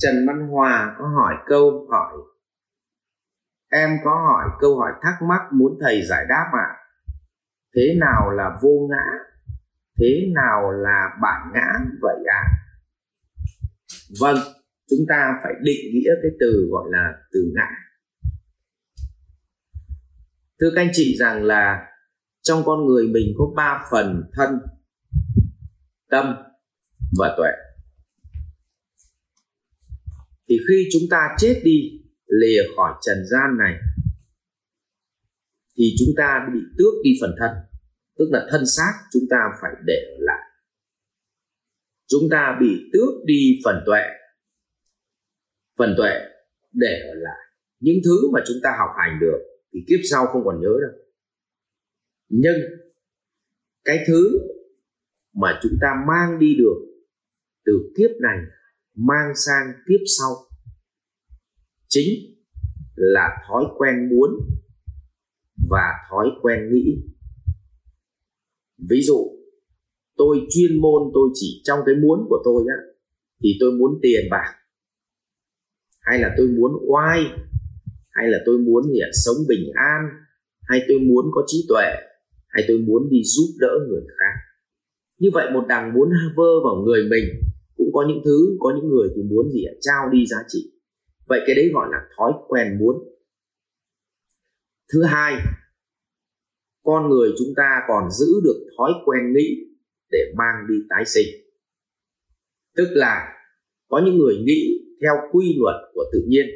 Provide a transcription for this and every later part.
Trần Văn Hòa có hỏi câu hỏi Em có hỏi câu hỏi thắc mắc muốn thầy giải đáp ạ. À? Thế nào là vô ngã? Thế nào là bản ngã vậy ạ? À? Vâng, chúng ta phải định nghĩa cái từ gọi là từ ngã. Thưa các anh chị rằng là trong con người mình có ba phần thân, tâm và tuệ thì khi chúng ta chết đi, lìa khỏi trần gian này, thì chúng ta bị tước đi phần thân. Tức là thân xác chúng ta phải để lại. Chúng ta bị tước đi phần tuệ phần tuệ để lại. Những thứ mà chúng ta học hành được thì kiếp sau không còn nhớ đâu. Nhưng cái thứ mà chúng ta mang đi được từ kiếp này, mang sang kiếp sau chính là thói quen muốn và thói quen nghĩ. Ví dụ, tôi chuyên môn, tôi chỉ trong cái muốn của tôi á thì tôi muốn tiền bạc, hay là tôi muốn oai, hay là tôi muốn gì ạ, sống bình an, hay tôi muốn có trí tuệ, hay tôi muốn đi giúp đỡ người khác. Như vậy một đằng muốn vơ vào người mình, cũng có những thứ, có những người thì muốn gì ạ, trao đi giá trị vậy cái đấy gọi là thói quen muốn. Thứ hai, con người chúng ta còn giữ được thói quen nghĩ để mang đi tái sinh. Tức là có những người nghĩ theo quy luật của tự nhiên,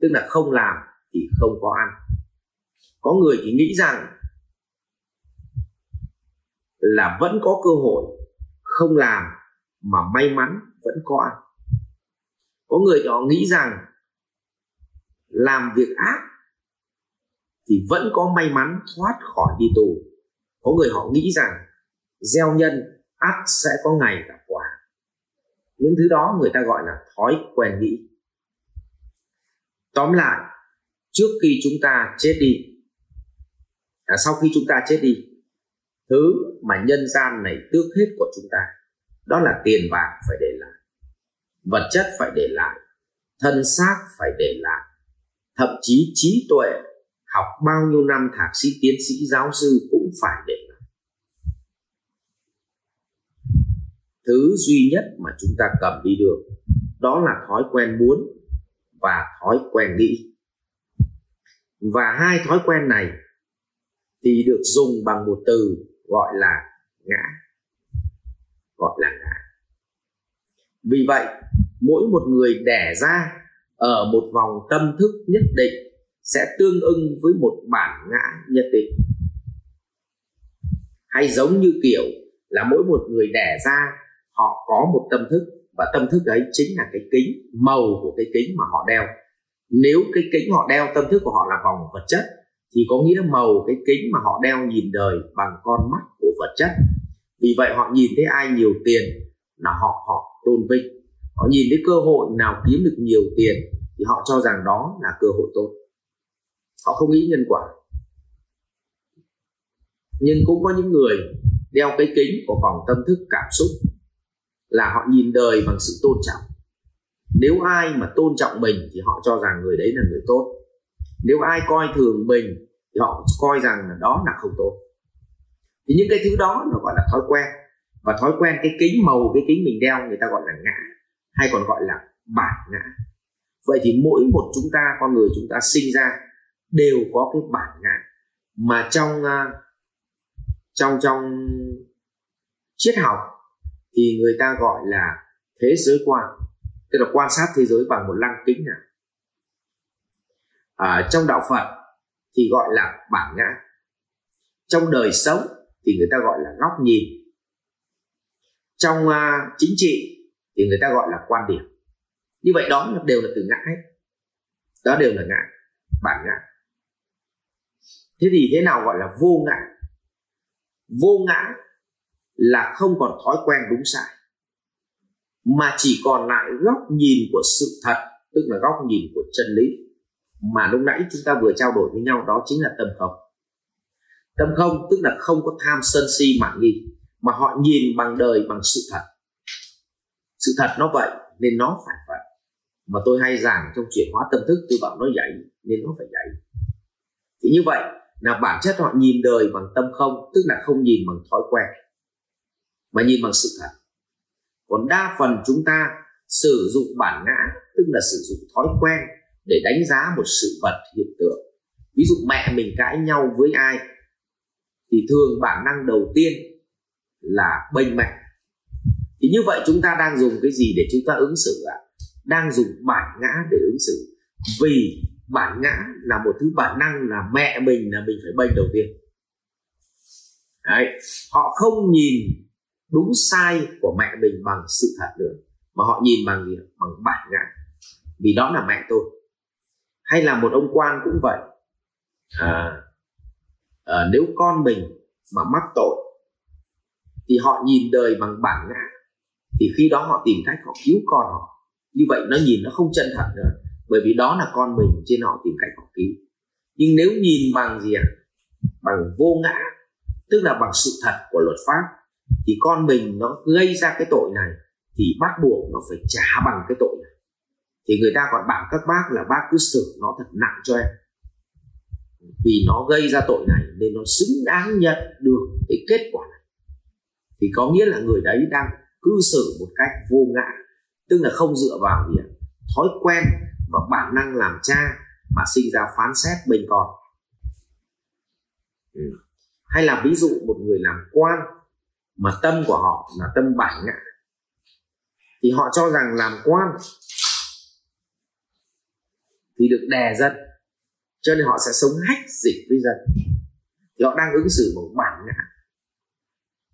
tức là không làm thì không có ăn. Có người thì nghĩ rằng là vẫn có cơ hội không làm mà may mắn vẫn có ăn. Có người thì họ nghĩ rằng làm việc ác thì vẫn có may mắn thoát khỏi đi tù. Có người họ nghĩ rằng gieo nhân ắt sẽ có ngày gặp quả. Những thứ đó người ta gọi là thói quen nghĩ. Tóm lại trước khi chúng ta chết đi à, sau khi chúng ta chết đi thứ mà nhân gian này tước hết của chúng ta đó là tiền bạc phải để lại vật chất phải để lại thân xác phải để lại thậm chí trí tuệ, học bao nhiêu năm thạc sĩ, tiến sĩ, giáo sư cũng phải để lại thứ duy nhất mà chúng ta cầm đi được, đó là thói quen muốn và thói quen nghĩ. Và hai thói quen này thì được dùng bằng một từ gọi là ngã. Gọi là ngã. Vì vậy, mỗi một người đẻ ra ở một vòng tâm thức nhất định sẽ tương ưng với một bản ngã nhất định. Hay giống như kiểu là mỗi một người đẻ ra, họ có một tâm thức và tâm thức ấy chính là cái kính màu của cái kính mà họ đeo. Nếu cái kính họ đeo, tâm thức của họ là vòng vật chất, thì có nghĩa màu cái kính mà họ đeo nhìn đời bằng con mắt của vật chất. Vì vậy họ nhìn thấy ai nhiều tiền là họ họ tôn vinh họ nhìn thấy cơ hội nào kiếm được nhiều tiền thì họ cho rằng đó là cơ hội tốt. Họ không nghĩ nhân quả. Nhưng cũng có những người đeo cái kính của phòng tâm thức cảm xúc là họ nhìn đời bằng sự tôn trọng. Nếu ai mà tôn trọng mình thì họ cho rằng người đấy là người tốt. Nếu ai coi thường mình thì họ coi rằng là đó là không tốt. Thì những cái thứ đó nó gọi là thói quen. Và thói quen cái kính màu, cái kính mình đeo người ta gọi là ngã hay còn gọi là bản ngã. Vậy thì mỗi một chúng ta con người chúng ta sinh ra đều có cái bản ngã mà trong à, trong trong triết học thì người ta gọi là thế giới quan tức là quan sát thế giới bằng một lăng kính nào. À, trong đạo phật thì gọi là bản ngã. Trong đời sống thì người ta gọi là góc nhìn. Trong uh, chính trị thì người ta gọi là quan điểm. Như vậy đó đều là từ ngã hết. Đó đều là ngã, bản ngã. Thế thì thế nào gọi là vô ngã? Vô ngã là không còn thói quen đúng sai, mà chỉ còn lại góc nhìn của sự thật, tức là góc nhìn của chân lý, mà lúc nãy chúng ta vừa trao đổi với nhau, đó chính là tâm không. Tâm không tức là không có tham sân si mạn nghi, mà họ nhìn bằng đời bằng sự thật sự thật nó vậy, nên nó phải vậy mà tôi hay giảng trong chuyển hóa tâm thức, tôi bảo nó dạy, nên nó phải dạy. Thì như vậy, là bản chất họ nhìn đời bằng tâm không, tức là không nhìn bằng thói quen, mà nhìn bằng sự thật. Còn đa phần chúng ta sử dụng bản ngã, tức là sử dụng thói quen, để đánh giá một sự vật, hiện tượng. Ví dụ mẹ mình cãi nhau với ai, thì thường bản năng đầu tiên là bênh mẹ thì như vậy chúng ta đang dùng cái gì để chúng ta ứng xử ạ? Đang dùng bản ngã để ứng xử. Vì bản ngã là một thứ bản năng là mẹ mình là mình phải bênh đầu tiên. Đấy. họ không nhìn đúng sai của mẹ mình bằng sự thật nữa mà họ nhìn bằng gì bằng bản ngã. Vì đó là mẹ tôi. Hay là một ông quan cũng vậy. À, à, nếu con mình mà mắc tội thì họ nhìn đời bằng bản ngã thì khi đó họ tìm cách họ cứu con họ. Như vậy nó nhìn nó không chân thật nữa, bởi vì đó là con mình, trên họ tìm cách họ cứu. Nhưng nếu nhìn bằng gì ạ? Bằng vô ngã, tức là bằng sự thật của luật pháp, thì con mình nó gây ra cái tội này, thì bắt buộc nó phải trả bằng cái tội này. Thì người ta còn bảo các bác là bác cứ xử nó thật nặng cho em. Vì nó gây ra tội này nên nó xứng đáng nhận được cái kết quả này. Thì có nghĩa là người đấy đang cư xử một cách vô ngã, tức là không dựa vào gì thói quen và bản năng làm cha mà sinh ra phán xét bên con. Ừ. hay là ví dụ một người làm quan mà tâm của họ là tâm bản ngã, thì họ cho rằng làm quan thì được đè dân cho nên họ sẽ sống hách dịch với dân. Thì họ đang ứng xử một bản ngã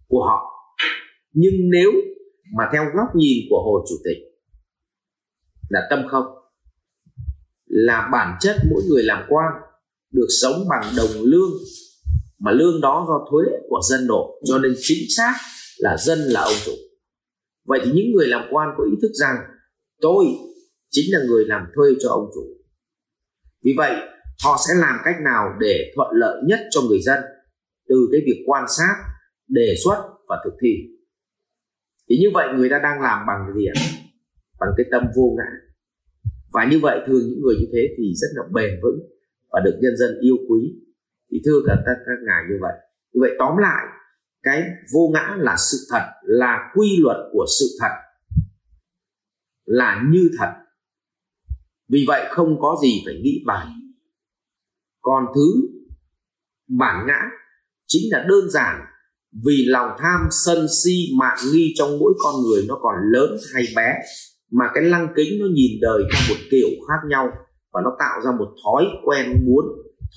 của họ. Nhưng nếu mà theo góc nhìn của hồ chủ tịch là tâm không, là bản chất mỗi người làm quan được sống bằng đồng lương, mà lương đó do thuế của dân nộp, cho nên chính xác là dân là ông chủ. Vậy thì những người làm quan có ý thức rằng tôi chính là người làm thuê cho ông chủ. Vì vậy, họ sẽ làm cách nào để thuận lợi nhất cho người dân? Từ cái việc quan sát, đề xuất và thực thi thì như vậy người ta đang làm bằng cái gì ạ? Bằng cái tâm vô ngã. Và như vậy thường những người như thế thì rất là bền vững và được nhân dân yêu quý. Thì thưa cả các, các ngài như vậy. Như vậy tóm lại cái vô ngã là sự thật là quy luật của sự thật là như thật. Vì vậy không có gì phải nghĩ bài còn thứ bản ngã chính là đơn giản vì lòng tham sân si mạng nghi trong mỗi con người nó còn lớn hay bé, mà cái lăng kính nó nhìn đời theo một kiểu khác nhau và nó tạo ra một thói quen muốn,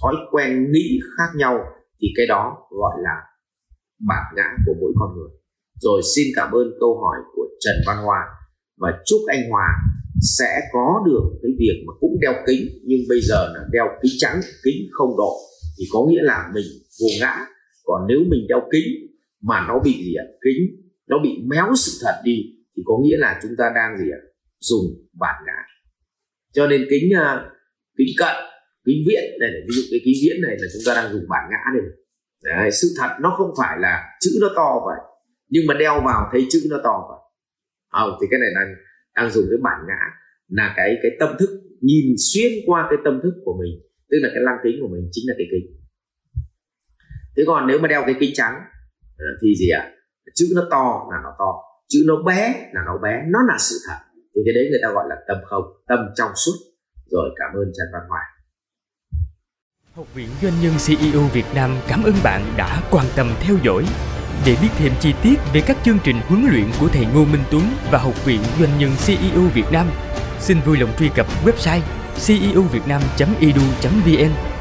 thói quen nghĩ khác nhau, thì cái đó gọi là bản ngã của mỗi con người. Rồi xin cảm ơn câu hỏi của Trần Văn Hòa và chúc anh Hòa sẽ có được cái việc mà cũng đeo kính, nhưng bây giờ là đeo kính trắng, kính không độ, thì có nghĩa là mình vô ngã còn nếu mình đeo kính mà nó bị gì ạ? Kính nó bị méo sự thật đi thì có nghĩa là chúng ta đang gì ạ? Dùng bản ngã. Cho nên kính à, kính cận kính viễn này ví dụ cái kính viễn này là chúng ta đang dùng bản ngã đây Đấy, sự thật nó không phải là chữ nó to vậy nhưng mà đeo vào thấy chữ nó to vậy. À, thì cái này đang đang dùng cái bản ngã là cái cái tâm thức nhìn xuyên qua cái tâm thức của mình tức là cái lăng kính của mình chính là cái kính thế còn nếu mà đeo cái kính trắng ờ, thì gì ạ à? chữ nó to là nó to chữ nó bé là nó bé nó là sự thật thì cái đấy người ta gọi là tâm không tâm trong suốt rồi cảm ơn trần văn hoài Học viện Doanh nhân CEO Việt Nam cảm ơn bạn đã quan tâm theo dõi. Để biết thêm chi tiết về các chương trình huấn luyện của thầy Ngô Minh Tuấn và Học viện Doanh nhân CEO Việt Nam, xin vui lòng truy cập website ceovietnam.edu.vn